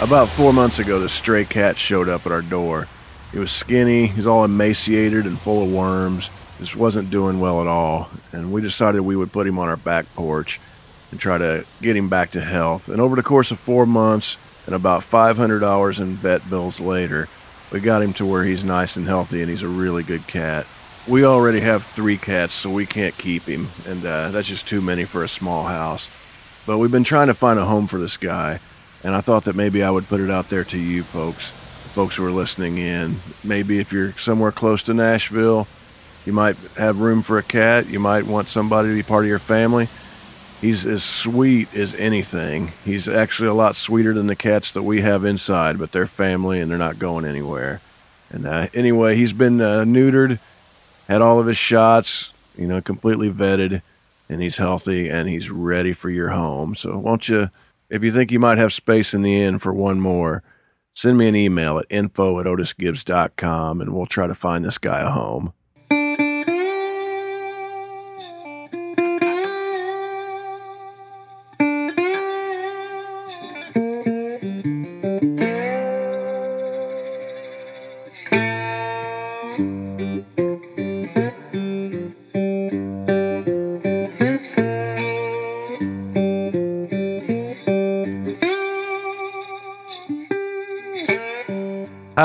About four months ago, this stray cat showed up at our door. He was skinny, he was all emaciated and full of worms. Just wasn't doing well at all, and we decided we would put him on our back porch and try to get him back to health. And over the course of four months and about $500 in vet bills later, we got him to where he's nice and healthy and he's a really good cat. We already have three cats, so we can't keep him, and uh, that's just too many for a small house. But we've been trying to find a home for this guy, and I thought that maybe I would put it out there to you folks, folks who are listening in. Maybe if you're somewhere close to Nashville, you might have room for a cat. You might want somebody to be part of your family. He's as sweet as anything. He's actually a lot sweeter than the cats that we have inside, but they're family and they're not going anywhere. And uh, anyway, he's been uh, neutered, had all of his shots, you know, completely vetted, and he's healthy and he's ready for your home. So, won't you, if you think you might have space in the inn for one more, send me an email at info at otisgibbs.com and we'll try to find this guy a home.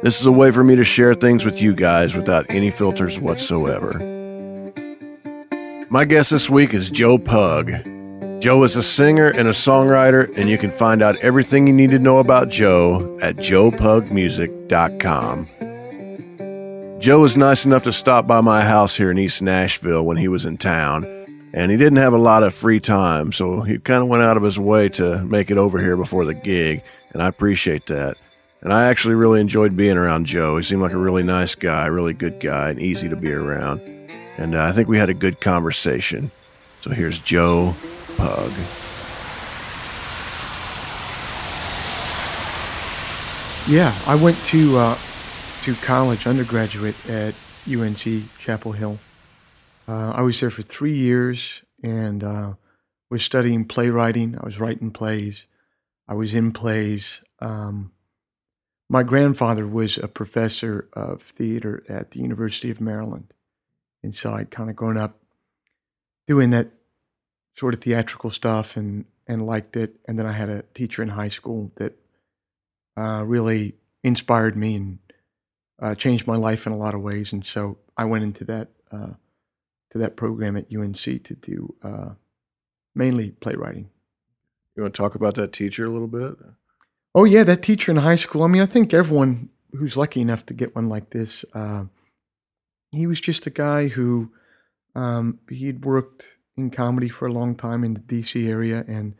This is a way for me to share things with you guys without any filters whatsoever. My guest this week is Joe Pug. Joe is a singer and a songwriter, and you can find out everything you need to know about Joe at joepugmusic.com. Joe was nice enough to stop by my house here in East Nashville when he was in town, and he didn't have a lot of free time, so he kind of went out of his way to make it over here before the gig, and I appreciate that. And I actually really enjoyed being around Joe. He seemed like a really nice guy, really good guy, and easy to be around. And uh, I think we had a good conversation. So here's Joe Pug. Yeah, I went to uh, to college, undergraduate at UNC Chapel Hill. Uh, I was there for three years and uh, was studying playwriting. I was writing plays. I was in plays. Um, my grandfather was a professor of theater at the University of Maryland. And so I'd kind of grown up doing that sort of theatrical stuff and, and liked it. And then I had a teacher in high school that uh, really inspired me and uh, changed my life in a lot of ways. And so I went into that uh, to that program at UNC to do uh, mainly playwriting. You want to talk about that teacher a little bit? Oh yeah, that teacher in high school. I mean, I think everyone who's lucky enough to get one like this, uh, he was just a guy who um, he'd worked in comedy for a long time in the D.C. area and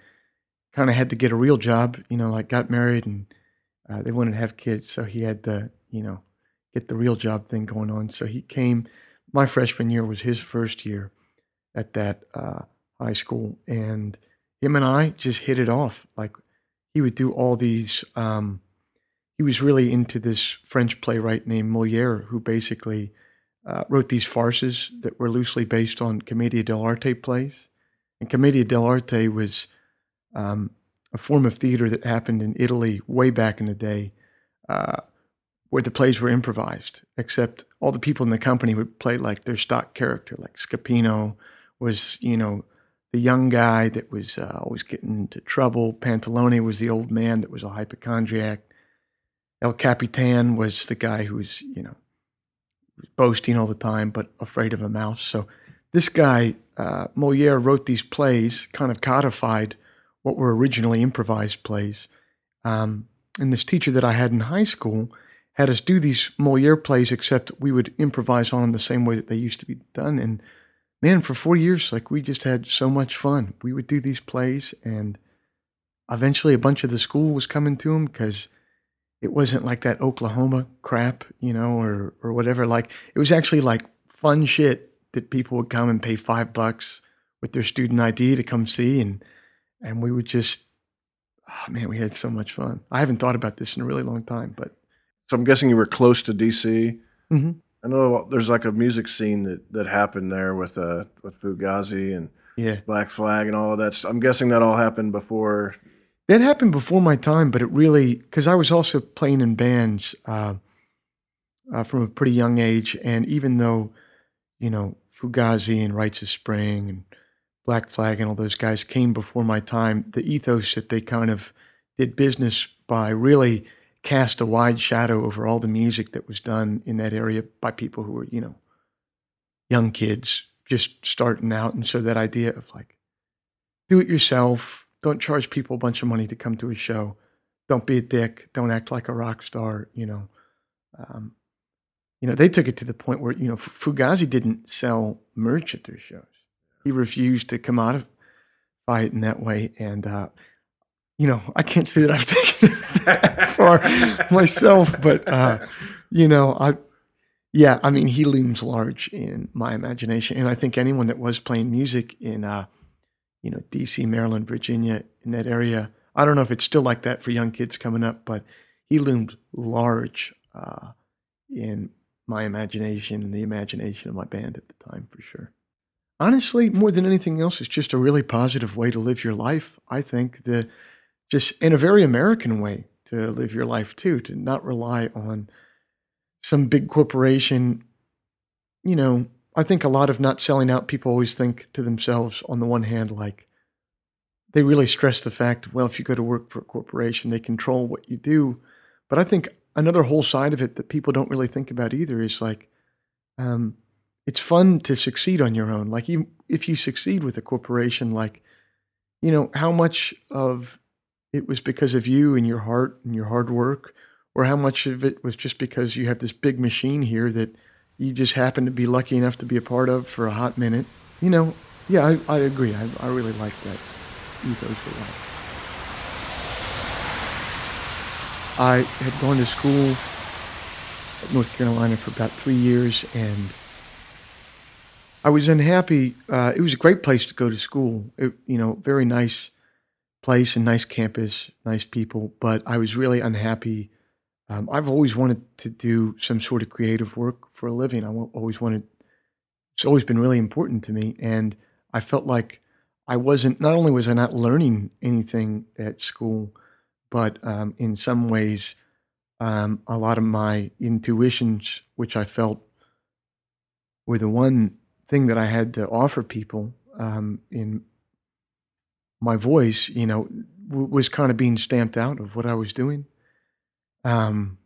kind of had to get a real job. You know, like got married and uh, they wanted to have kids, so he had to, you know, get the real job thing going on. So he came. My freshman year was his first year at that uh, high school, and him and I just hit it off. Like he would do all these. Um, he was really into this French playwright named Moliere, who basically uh, wrote these farces that were loosely based on Commedia dell'arte plays. And Commedia dell'arte was um, a form of theater that happened in Italy way back in the day, uh, where the plays were improvised, except all the people in the company would play like their stock character. Like Scapino was, you know, the young guy that was uh, always getting into trouble. Pantalone was the old man that was a hypochondriac. El Capitan was the guy who was, you know, boasting all the time but afraid of a mouse. So this guy, uh, Moliere, wrote these plays, kind of codified what were originally improvised plays. Um, and this teacher that I had in high school had us do these Moliere plays, except we would improvise on them the same way that they used to be done. And man, for four years, like we just had so much fun. We would do these plays, and eventually a bunch of the school was coming to them because it wasn't like that Oklahoma crap, you know, or or whatever. Like it was actually like fun shit that people would come and pay five bucks with their student ID to come see, and and we would just, oh man, we had so much fun. I haven't thought about this in a really long time, but So I'm guessing you were close to DC. Mhm. I know there's like a music scene that, that happened there with uh with Fugazi and yeah, Black Flag and all of that. I'm guessing that all happened before. that happened before my time, but it really because I was also playing in bands uh, uh, from a pretty young age, and even though you know Fugazi and Rites of Spring and Black Flag and all those guys came before my time, the ethos that they kind of did business by really cast a wide shadow over all the music that was done in that area by people who were you know young kids just starting out, and so that idea of like do it yourself. Don't charge people a bunch of money to come to a show. Don't be a dick. Don't act like a rock star. You know, um, you know they took it to the point where you know Fugazi didn't sell merch at their shows. He refused to commodify it in that way, and uh, you know I can't say that I've taken it that far myself, but uh, you know I. Yeah, I mean, he looms large in my imagination, and I think anyone that was playing music in uh, you know, DC, Maryland, Virginia, in that area. I don't know if it's still like that for young kids coming up, but he loomed large uh, in my imagination and the imagination of my band at the time, for sure. Honestly, more than anything else, it's just a really positive way to live your life. I think the just in a very American way to live your life too, to not rely on some big corporation. You know, I think a lot of not selling out people always think to themselves, on the one hand, like they really stress the fact, well, if you go to work for a corporation, they control what you do. But I think another whole side of it that people don't really think about either is like, um, it's fun to succeed on your own. Like, you, if you succeed with a corporation, like, you know, how much of it was because of you and your heart and your hard work, or how much of it was just because you have this big machine here that you just happen to be lucky enough to be a part of for a hot minute. You know, yeah, I, I agree. I, I really like that ethos a lot. I had gone to school at North Carolina for about three years, and I was unhappy. Uh, it was a great place to go to school. It, you know, very nice place and nice campus, nice people. But I was really unhappy. Um, I've always wanted to do some sort of creative work for a living. I always wanted. It's always been really important to me, and I felt like I wasn't. Not only was I not learning anything at school, but um, in some ways, um, a lot of my intuitions, which I felt were the one thing that I had to offer people um, in my voice, you know, w- was kind of being stamped out of what I was doing. Um,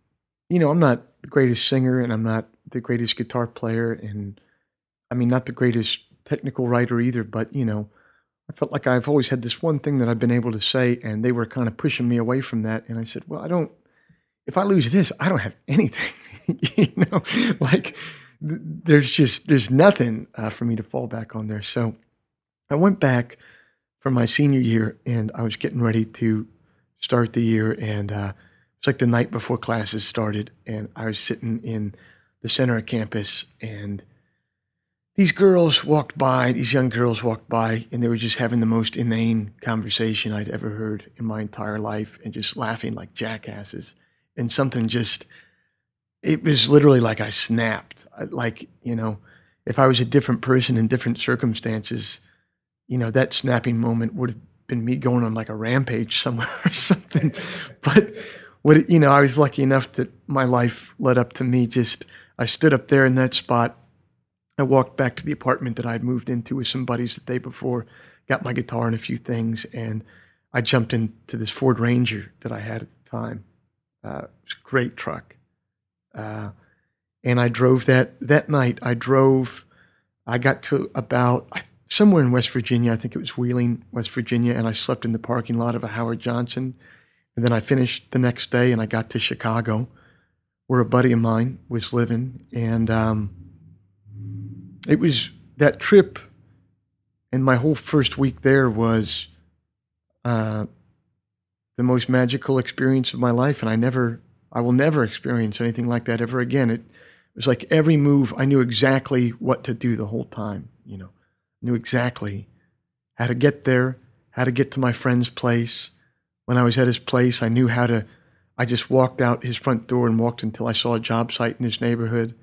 you know, I'm not the greatest singer and I'm not the greatest guitar player and I mean, not the greatest technical writer either, but you know, I felt like I've always had this one thing that I've been able to say and they were kind of pushing me away from that. And I said, well, I don't, if I lose this, I don't have anything, you know, like th- there's just, there's nothing uh, for me to fall back on there. So I went back for my senior year and I was getting ready to start the year and uh, it's like the night before classes started and I was sitting in the center of campus and these girls walked by, these young girls walked by and they were just having the most inane conversation I'd ever heard in my entire life and just laughing like jackasses and something just it was literally like I snapped. Like, you know, if I was a different person in different circumstances, you know, that snapping moment would have been me going on like a rampage somewhere or something. But what you know, I was lucky enough that my life led up to me just I stood up there in that spot. I walked back to the apartment that I'd moved into with some buddies the day before, got my guitar and a few things, and I jumped into this Ford Ranger that I had at the time. Uh, it was a great truck. Uh, and I drove that that night. I drove. I got to about I- somewhere in West Virginia. I think it was Wheeling, West Virginia, and I slept in the parking lot of a Howard Johnson. And then I finished the next day, and I got to Chicago, where a buddy of mine was living, and um, it was that trip. And my whole first week there was uh, the most magical experience of my life, and I never I will never experience anything like that ever again. It, it was like every move, I knew exactly what to do the whole time. You know, knew exactly how to get there, how to get to my friend's place. When I was at his place, I knew how to. I just walked out his front door and walked until I saw a job site in his neighborhood,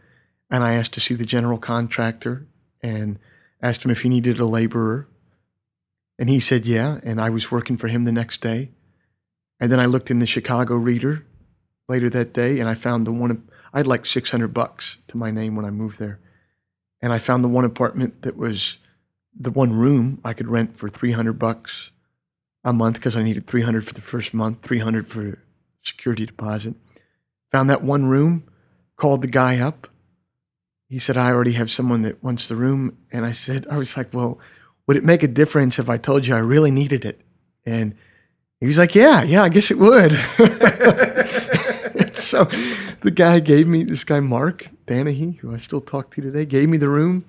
and I asked to see the general contractor and asked him if he needed a laborer. And he said, yeah. And I was working for him the next day. And then I looked in the Chicago Reader later that day and I found the one, I had like 600 bucks to my name when I moved there. And I found the one apartment that was the one room I could rent for 300 bucks a month because I needed 300 for the first month, 300 for security deposit. Found that one room, called the guy up, he said, I already have someone that wants the room. And I said, I was like, well, would it make a difference if I told you I really needed it? And he was like, yeah, yeah, I guess it would. so the guy gave me, this guy, Mark Danahy, who I still talk to today, gave me the room.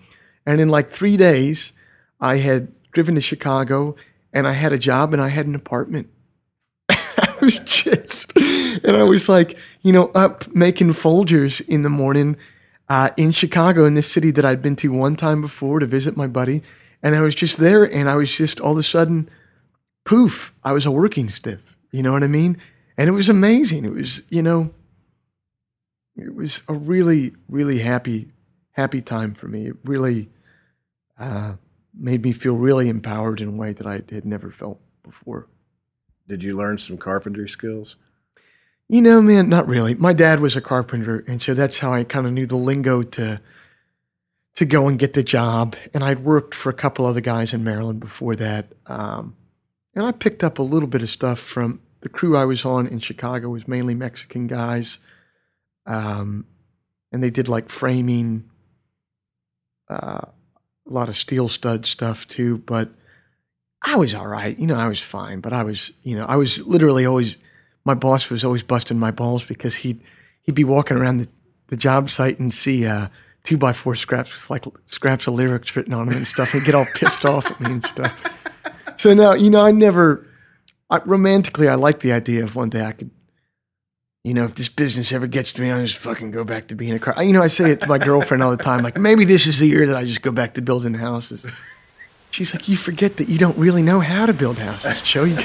And in like three days, I had driven to Chicago and I had a job and I had an apartment. I was just, and I was like, you know, up making Folgers in the morning uh, in Chicago, in this city that I'd been to one time before to visit my buddy. And I was just there, and I was just all of a sudden, poof, I was a working stiff. You know what I mean? And it was amazing. It was, you know, it was a really, really happy, happy time for me. It really uh, made me feel really empowered in a way that I had never felt before. Did you learn some carpentry skills? You know, man, not really. My dad was a carpenter, and so that's how I kind of knew the lingo to to go and get the job. And I'd worked for a couple other guys in Maryland before that, um, and I picked up a little bit of stuff from the crew I was on in Chicago. Was mainly Mexican guys, um, and they did like framing, uh, a lot of steel stud stuff too. But I was all right. You know, I was fine. But I was, you know, I was literally always my boss was always busting my balls because he'd he'd be walking around the, the job site and see uh, two by four scraps with like scraps of lyrics written on them and stuff. He'd get all pissed off at me and stuff. So now you know I never I, romantically I like the idea of one day I could. You know, if this business ever gets to me, I'll just fucking go back to being a car. You know, I say it to my girlfriend all the time. Like, maybe this is the year that I just go back to building houses. She's like, you forget that you don't really know how to build houses, Joe. You,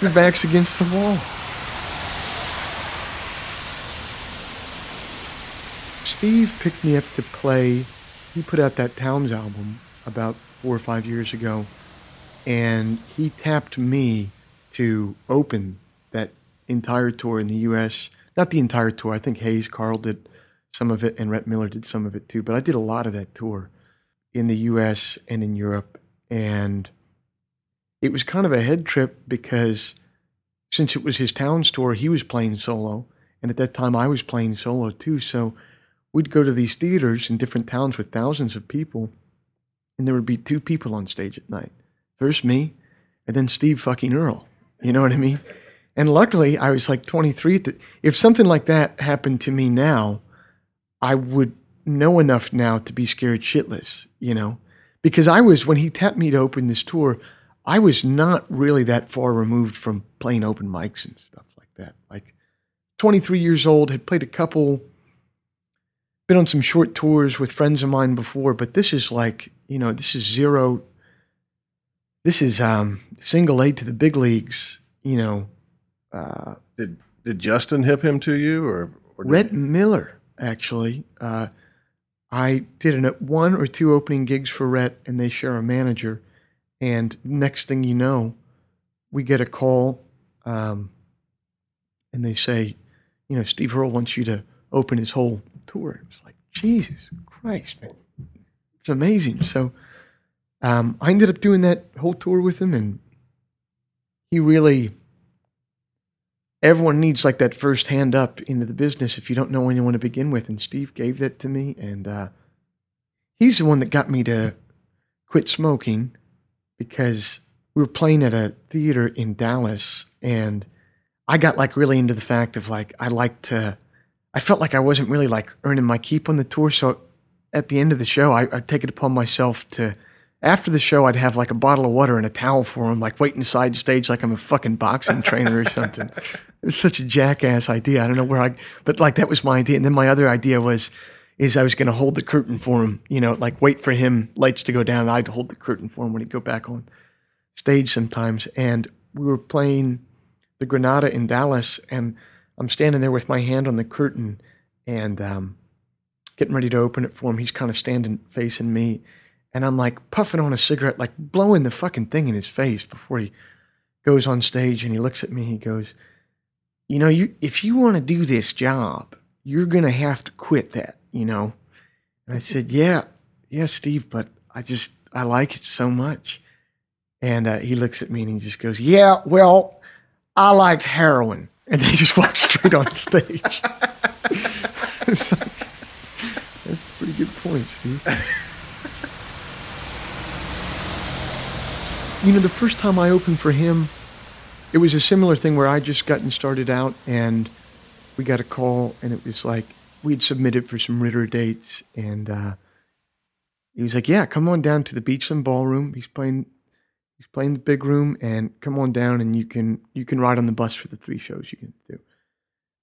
your back's against the wall. Steve picked me up to play. He put out that Townes album about four or five years ago, and he tapped me to open entire tour in the U.S. Not the entire tour. I think Hayes Carll did some of it, and Rhett Miller did some of it too. But I did a lot of that tour in the U.S. and in Europe, and it was kind of a head trip because since it was his Townes tour, he was playing solo, and at that time I was playing solo too. So we'd go to these theaters in different towns with thousands of people, and there would be two people on stage at night. First me, and then Steve fucking Earle. You know what I mean? And luckily, I was like 23. If something like that happened to me now, I would know enough now to be scared shitless, you know? Because I was, when he tapped me to open this tour, I was not really that far removed from playing open mics and stuff like that. Like 23 years old, had played a couple been on some short tours with friends of mine before, but this is like, you know, this is zero. This is um, single A to the big leagues, you know. Uh, did did Justin hip him to you or, or Rhett Miller actually? Uh, I did an, one or two opening gigs for Rhett, and they share a manager. And next thing you know, we get a call, um, and they say, you know, Steve Earle wants you to open his whole tour. It was like, Jesus Christ, man. It's amazing. So um, I ended up doing that whole tour with him, and he really, everyone needs like that first hand up into the business if you don't know anyone to begin with. And Steve gave that to me, and uh, he's the one that got me to quit smoking because we were playing at a theater in Dallas, and I got like really into the fact of like, I like to I felt like I wasn't really like earning my keep on the tour. So at the end of the show, I, would take it upon myself to, after the show, I'd have like a bottle of water and a towel for him, like waiting side stage like I'm a fucking boxing trainer or something. it was such a jackass idea. I don't know where I, but like that was my idea. And then my other idea was, is I was going to hold the curtain for him, you know, like wait for him, lights to go down. I'd hold the curtain for him when he'd go back on stage sometimes. And we were playing the Granada in Dallas, and I'm standing there with my hand on the curtain and um, getting ready to open it for him. He's kind of standing facing me, and I'm like puffing on a cigarette, like blowing the fucking thing in his face before he goes on stage. And he looks at me. He goes, "You know, you if you want to do this job, you're gonna have to quit that." You know. And I said, "Yeah, yeah, Steve, but I just I like it so much." And uh, he looks at me and he just goes, "Yeah, well, I liked heroin." And then he just walked straight on stage. it's like, that's a pretty good point, Steve. you know, the first time I opened for him, it was a similar thing where I just gotten started out and we got a call and it was like we'd submitted for some Ritter dates and uh, he was like, "Yeah, come on down to the Beachland Ballroom. He's playing he's playing the big room and come on down and you can you can ride on the bus for the three shows you can do."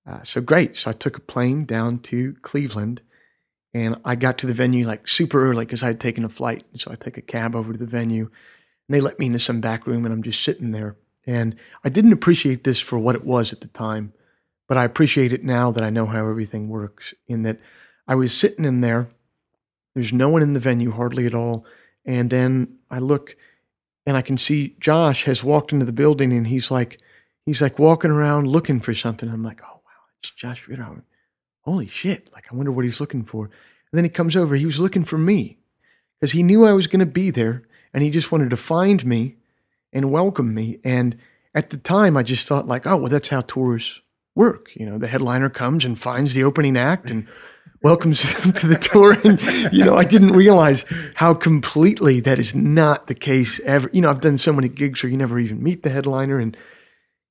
Uh, so great. So I took a plane down to Cleveland and I got to the venue like super early because I had taken a flight. So I take a cab over to the venue and they let me into some back room and I'm just sitting there. And I didn't appreciate this for what it was at the time, but I appreciate it now that I know how everything works. In that I was sitting in there, there's no one in the venue hardly at all. And then I look and I can see Josh has walked into the building and he's like, he's like walking around looking for something. I'm like, oh, wow, it's Josh Ritter. Holy shit. Like, I wonder what he's looking for. And then he comes over. He was looking for me because he knew I was going to be there and he just wanted to find me and welcomed me. And at the time, I just thought, like, oh, well, that's how tours work. You know, the headliner comes and finds the opening act and welcomes them to the tour. And, you know, I didn't realize how completely that is not the case ever. You know, I've done so many gigs where you never even meet the headliner. And,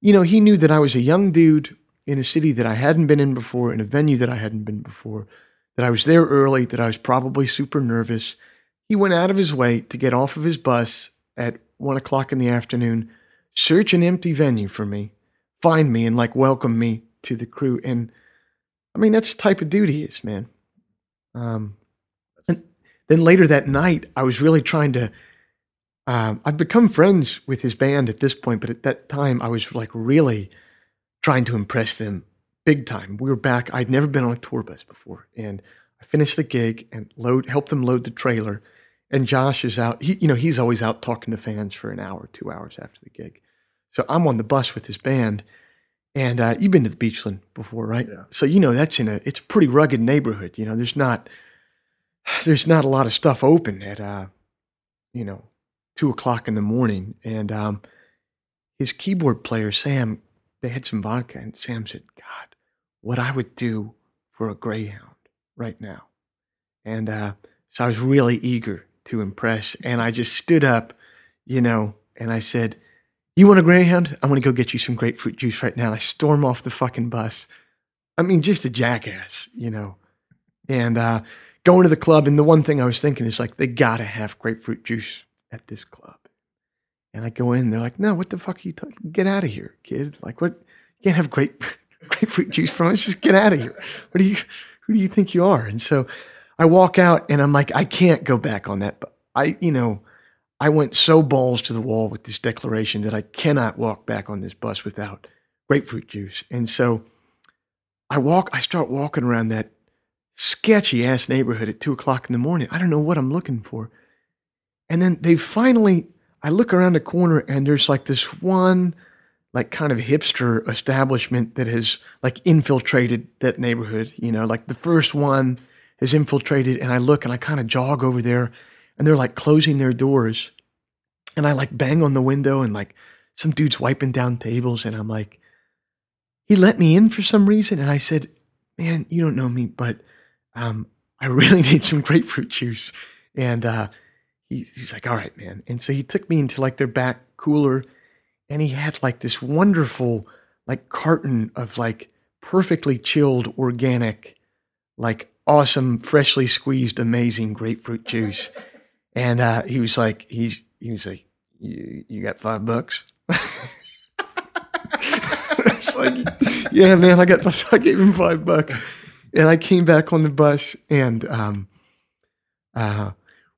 you know, he knew that I was a young dude in a city that I hadn't been in before, in a venue that I hadn't been before, that I was there early, that I was probably super nervous. He went out of his way to get off of his bus at one o'clock in the afternoon, search an empty venue for me, find me, and like welcome me to the crew. And I mean, that's the type of he is, man. Um, and then later that night, I was really trying to. Um, I've become friends with his band at this point, but at that time, I was like really trying to impress them big time. We were back. I'd never been on a tour bus before, and I finished the gig and load helped them load the trailer. And Josh is out. He, you know, he's always out talking to fans for an hour, two hours after the gig. So I'm on the bus with his band, and uh, you've been to the Beachland before, right? Yeah. So you know that's in a it's a pretty rugged neighborhood. You know, there's not there's not a lot of stuff open at uh, you know, two o'clock in the morning. And um, his keyboard player Sam they had some vodka, and Sam said, God, what I would do for a Greyhound right now. And uh, so I was really eager to impress. And I just stood up, you know, and I said, You want a Greyhound? I'm going to go get you some grapefruit juice right now. I storm off the fucking bus. I mean, just a jackass, you know. And uh, going to the club, and the one thing I was thinking is like, they got to have grapefruit juice at this club. And I go in, they're like, no, what the fuck are you talking? Get out of here, kid. Like, what? You can't have grape, grapefruit juice from us. Just get out of here. What do you, who do you think you are? And so I walk out and I'm like, I can't go back on that. But I, you know, I went so balls to the wall with this declaration that I cannot walk back on this bus without grapefruit juice. And so I walk, I start walking around that sketchy ass neighborhood at two o'clock in the morning. I don't know what I'm looking for. And then they finally I look around the corner and there's like this one like kind of hipster establishment that has like infiltrated that neighborhood, you know, like the first one has infiltrated and I look and I kind of jog over there and they're like closing their doors and I like bang on the window and like some dude's wiping down tables and I'm like he let me in for some reason and I said, "Man, you don't know me, but um I really need some grapefruit juice." And uh he, he's like, all right, man. And so he took me into like their back cooler and he had like this wonderful like carton of like perfectly chilled organic, like awesome, freshly squeezed, amazing grapefruit juice. And uh, he was like, he's he was like, you, you got five bucks? it's like, yeah, man, I got, I gave him five bucks, and I came back on the bus and um, uh,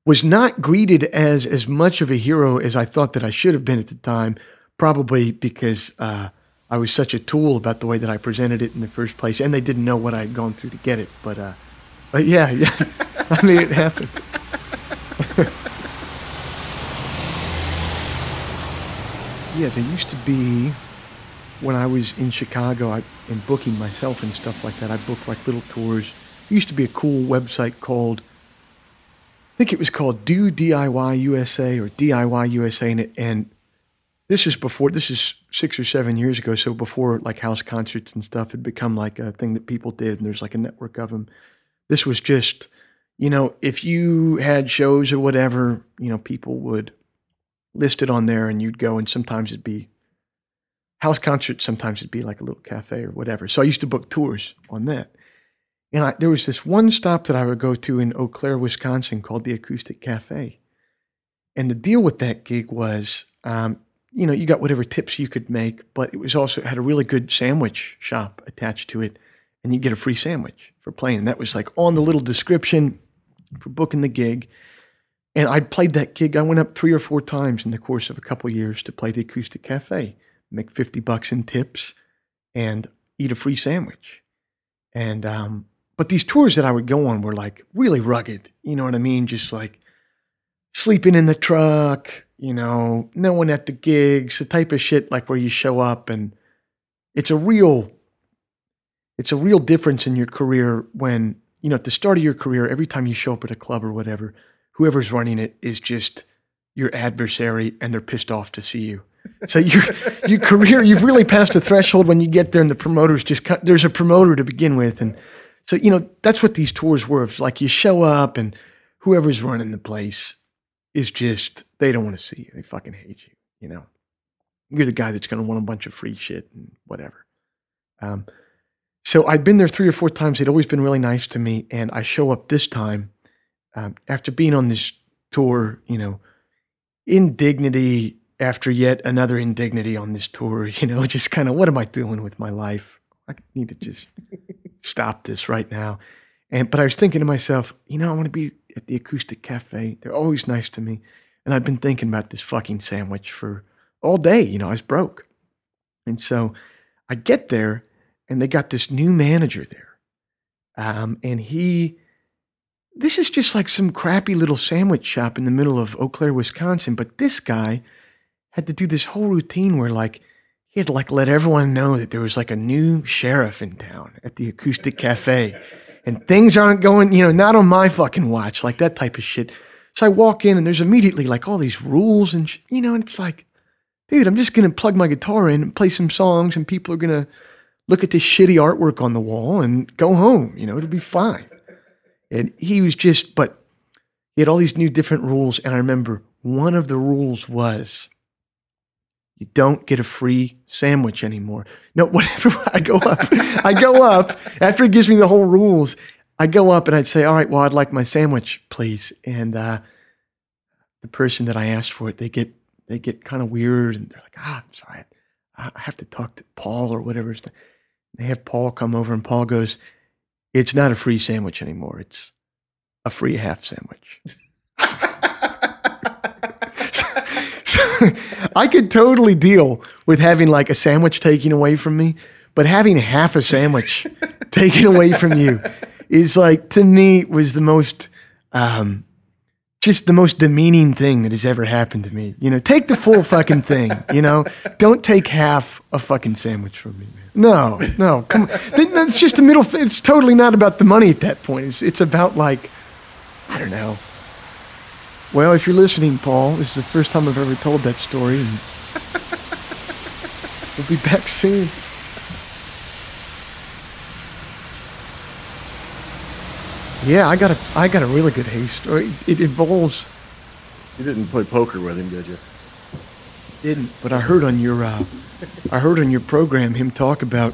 was not greeted as as much of a hero as I thought that I should have been at the time. Probably because uh, I was such a tool about the way that I presented it in the first place, and they didn't know what I had gone through to get it. But, uh, but yeah, yeah, I made it happen. yeah, there used to be when I was in Chicago I, and booking myself and stuff like that. I booked like little tours. There used to be a cool website called I think it was called Do DIY USA or DIY USA, and, it, and this is before this is six or seven years ago. So before like house concerts and stuff had become like a thing that people did, and there's like a network of them. This was just, you know, if you had shows or whatever, you know, people would list it on there, and you'd go, and sometimes it'd be house concerts, sometimes it'd be like a little cafe or whatever. So I used to book tours on that. And I, there was this one stop that I would go to in Eau Claire, Wisconsin called the Acoustic Cafe. And the deal with that gig was, um, you know, you got whatever tips you could make, but it was also it had a really good sandwich shop attached to it, and you get a free sandwich for playing. And that was like on the little description for booking the gig. And I played that gig. I went up three or four times in the course of a couple of years to play the Acoustic Cafe, make fifty bucks in tips, and eat a free sandwich. And um, but these tours that I would go on were like really rugged. You know what I mean? Just like sleeping in the truck, you know, no one at the gigs, the type of shit like where you show up and it's a real it's a real difference in your career when, you know, at the start of your career, every time you show up at a club or whatever, whoever's running it is just your adversary and they're pissed off to see you. So your your career, you've really passed a threshold when you get there, and the promoters just there's a promoter to begin with, and so, you know, that's what these tours were. It's like you show up and whoever's running the place is just, they don't want to see you. They fucking hate you, you know. You're the guy that's going to want a bunch of free shit and whatever. Um, so I'd been there three or four times. They'd always been really nice to me. And I show up this time um, after being on this tour, you know, indignity after yet another indignity on this tour, you know, just kind of what am I doing with my life? I need to just stop this right now. And but I was thinking to myself, you know, I want to be at the acoustic cafe. They're always nice to me. And I'd been thinking about this fucking sandwich for all day. You know, I was broke. And so I get there and they got this new manager there. Um, and he, this is just like some crappy little sandwich shop in the middle of Eau Claire, Wisconsin. But this guy had to do this whole routine where, like, he had to like let everyone know that there was like a new sheriff in town at the acoustic cafe and things aren't going you know not on my fucking watch like that type of shit so i walk in and there's immediately like all these rules and sh- you know and it's like dude i'm just gonna plug my guitar in and play some songs and people are gonna look at this shitty artwork on the wall and go home you know it'll be fine and he was just but he had all these new different rules and i remember one of the rules was you don't get a free sandwich anymore. No, whatever. I go up, I go up after he gives me the whole rules. I go up and I'd say, "All right, well, I'd like my sandwich, please." And uh, the person that I asked for it, they get they get kind of weird and they're like, "Ah, I'm sorry, I have to talk to Paul or whatever." They have Paul come over and Paul goes, "It's not a free sandwich anymore. It's a free half sandwich." I could totally deal with having like a sandwich taken away from me, but having half a sandwich taken away from you is like to me was the most um, just the most demeaning thing that has ever happened to me. You know, take the full fucking thing. You know, don't take half a fucking sandwich from me. Man. No, no, come on. That's just a middle. It's totally not about the money at that point. It's it's about like I don't know well, if you're listening, Paul, this is the first time I've ever told that story, and we'll be back soon. Yeah, I got a I got a really good Hayes story. It involves. You didn't play poker with him, did you? Didn't, but I heard on your uh, I heard on your program him talk about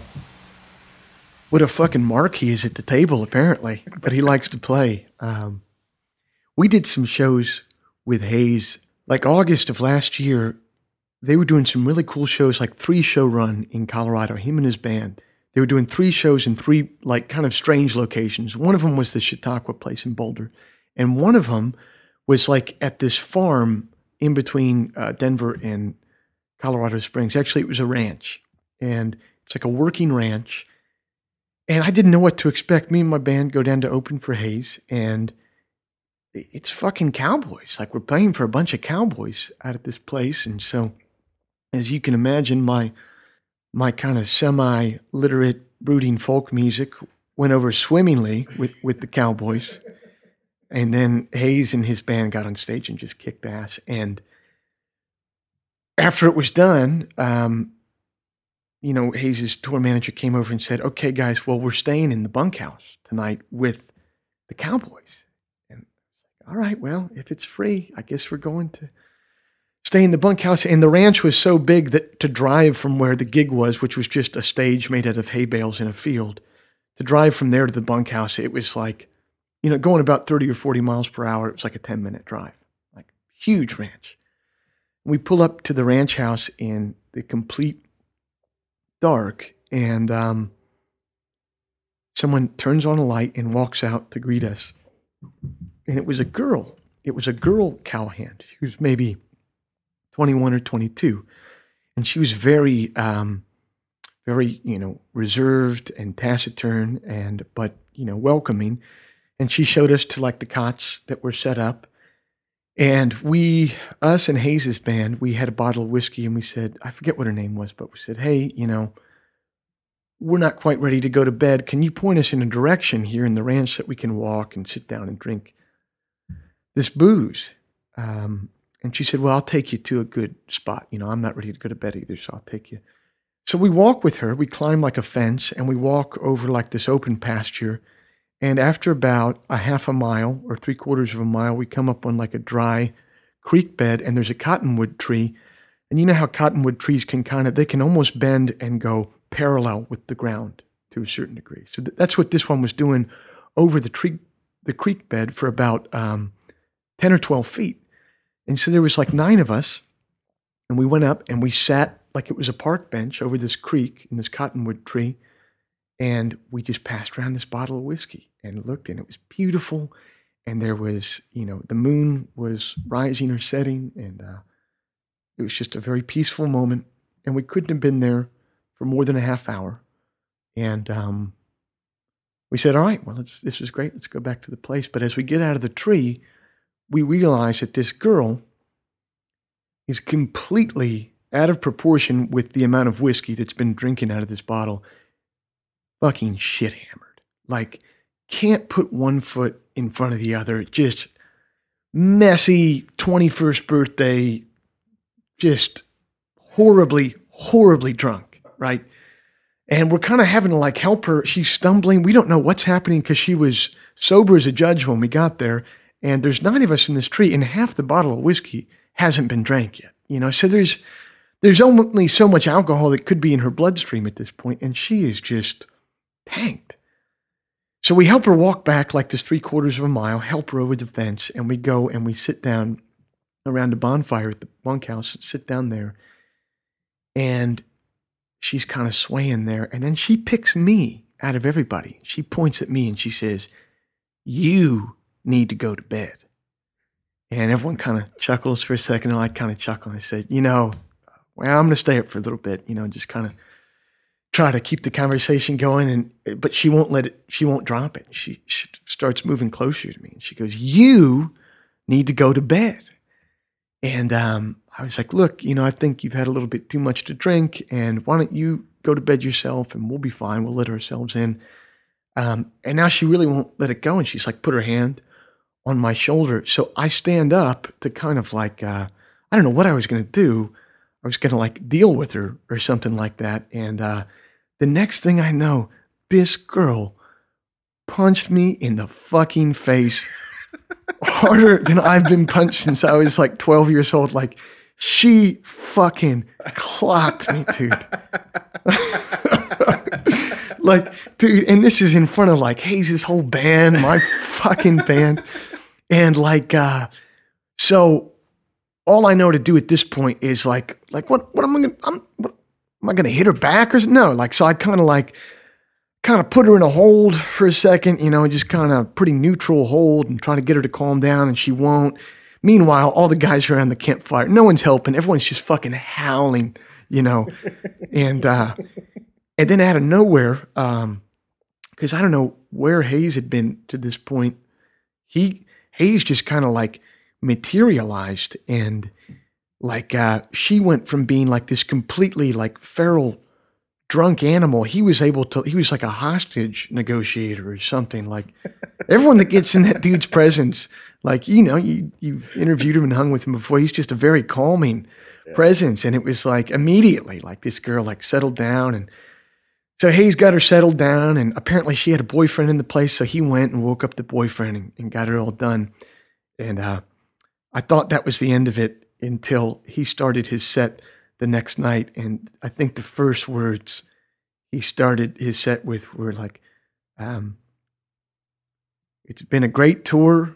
what a fucking mark he is at the table. Apparently, but he likes to play. Um, we did some shows with Hayes. Like August of last year, they were doing some really cool shows, like three show run in Colorado, him and his band. They were doing three shows in three, like, kind of strange locations. One of them was the Chautauqua place in Boulder. And one of them was like at this farm in between uh, Denver and Colorado Springs. Actually, it was a ranch. And it's like a working ranch. And I didn't know what to expect. Me and my band go down to open for Hayes, and it's fucking cowboys. Like we're playing for a bunch of cowboys out at this place. And so, as you can imagine, my my kind of semi-literate brooding folk music went over swimmingly with, with the cowboys. And then Hayes and his band got on stage and just kicked ass. And after it was done, um, you know, Hayes's tour manager came over and said, "Okay, guys, well, we're staying in the bunkhouse tonight with the Cowboys." And all right, well, if it's free, I guess we're going to stay in the bunkhouse. And the ranch was so big that to drive from where the gig was, which was just a stage made out of hay bales in a field, to drive from there to the bunkhouse, it was like, you know, going about thirty or forty miles per hour. It was like a ten minute drive, like huge ranch. We pull up to the ranch house in the complete dark, and um, someone turns on a light and walks out to greet us. And it was a girl. It was a girl cowhand. She was maybe 21 or 22. And she was very, um, very, you know, reserved and taciturn and, but, you know, welcoming. And she showed us to like the cots that were set up. And we, us and Hayes's band, we had a bottle of whiskey and we said, I forget what her name was, but we said, hey, you know, we're not quite ready to go to bed. Can you point us in a direction here in the ranch that we can walk and sit down and drink this booze? Um, and she said, well, I'll take you to a good spot. You know, I'm not ready to go to bed either, so I'll take you. So we walk with her. We climb like a fence and we walk over like this open pasture and after about a half a mile or three quarters of a mile, we come up on like a dry creek bed and there's a cottonwood tree. And you know how cottonwood trees can kind of, they can almost bend and go parallel with the ground to a certain degree. So th- that's what this one was doing over the tree, the creek bed for about um, 10 or 12 feet. And so there was like nine of us and we went up and we sat like it was a park bench over this creek in this cottonwood tree and we just passed around this bottle of whiskey and looked, and it was beautiful. And there was, you know, the moon was rising or setting, and uh, it was just a very peaceful moment. And we couldn't have been there for more than a half hour. And um, we said, all right, well, this is great. Let's go back to the place. But as we get out of the tree, we realize that this girl is completely out of proportion with the amount of whiskey that's been drinking out of this bottle fucking shit hammered. Like, can't put one foot in front of the other. Just messy 21st birthday, just horribly, horribly drunk, right? And we're kind of having to like help her. She's stumbling. We don't know what's happening because she was sober as a judge when we got there. And there's nine of us in this tree, and half the bottle of whiskey hasn't been drank yet. You know, so there's there's only so much alcohol that could be in her bloodstream at this point, and she is just tanked. So we help her walk back like this three quarters of a mile, help her over the fence, and we go and we sit down around a bonfire at the bunkhouse sit down there. And she's kind of swaying there. And then she picks me out of everybody. She points at me and she says, You need to go to bed. And everyone kind of chuckles for a second. And I kind of chuckle. And I said, You know, well, I'm going to stay up for a little bit, you know, just kind of try to keep the conversation going and but she won't let it she won't drop it. She, she, starts moving closer to me and she goes you need to go to bed. And um, i was like look you know i think you've had a little bit too much to drink and why don't you go to bed yourself and we'll be fine. We'll let ourselves in. Um, and now she really won't let it go and she's like put her hand on my shoulder. So i stand up to kind of like uh, i don't know what i was going to do. I was going to like deal with her or something like that. And uh, the next thing I know, this girl punched me in the fucking face harder than I've been punched since I was like 12 years old. Like, she fucking clocked me, dude. like, dude, and this is in front of like Hayes' whole band, my fucking band. And like, uh, so all I know to do at this point is like, like what, what am I gonna, I'm, what, am I gonna hit her back or no? Like, so I kind of like, kind of put her in a hold for a second, you know, just kind of pretty neutral hold and try to get her to calm down, and she won't. Meanwhile, all the guys around the campfire, no one's helping. Everyone's just fucking howling, you know, and uh, and then out of nowhere, um, because I don't know where Hayes had been to this point, he Hayes just kind of like materialized and like uh, she went from being like this completely like feral drunk animal he was able to he was like a hostage negotiator or something like everyone that gets in that dude's presence like you know you you interviewed him and hung with him before he's just a very calming yeah. presence and it was like immediately like this girl like settled down and so Hayes got her settled down and apparently she had a boyfriend in the place so he went and woke up the boyfriend and, and got it all done and uh I thought that was the end of it until he started his set the next night. And I think the first words he started his set with were like, um, It's been a great tour.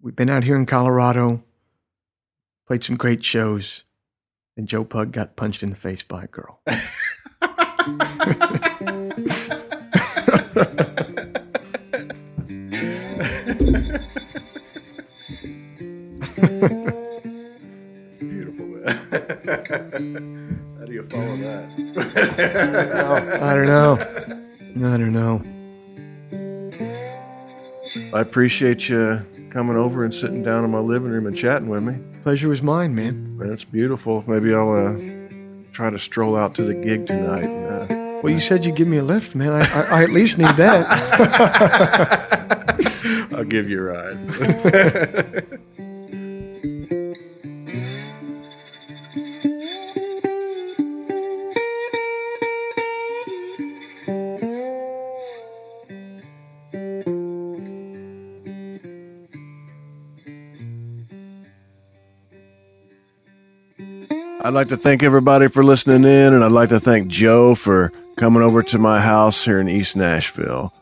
We've been out here in Colorado, played some great shows, and Joe Pug got punched in the face by a girl. appreciate you coming over and sitting down in my living room and chatting with me. Pleasure was mine, man. It's beautiful. Maybe I'll uh, try to stroll out to the gig tonight. And, uh, well, you said you'd give me a lift, man. I, I, I at least need that. I'll give you a ride. I'd like to thank everybody for listening in, and I'd like to thank Joe for coming over to my house here in East Nashville.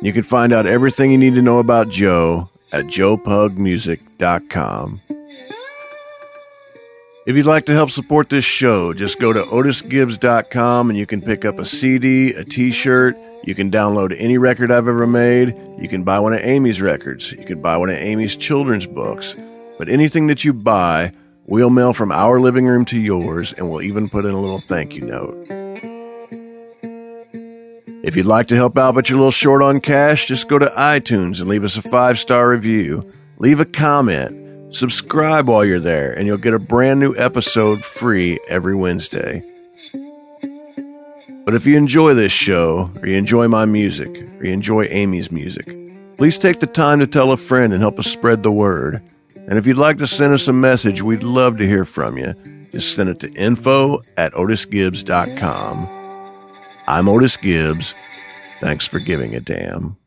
You can find out everything you need to know about Joe at joepugmusic.com. If you'd like to help support this show, just go to otisgibbs.com and you can pick up a CD, a t shirt. You can download any record I've ever made. You can buy one of Amy's records. You can buy one of Amy's children's books. But anything that you buy, We'll mail from our living room to yours, and we'll even put in a little thank you note. If you'd like to help out but you're a little short on cash, just go to iTunes and leave us a five star review. Leave a comment. Subscribe while you're there, and you'll get a brand new episode free every Wednesday. But if you enjoy this show, or you enjoy my music, or you enjoy Amy's music, please take the time to tell a friend and help us spread the word. And if you'd like to send us a message, we'd love to hear from you. Just send it to info at otisgibbs.com. I'm Otis Gibbs. Thanks for giving a damn.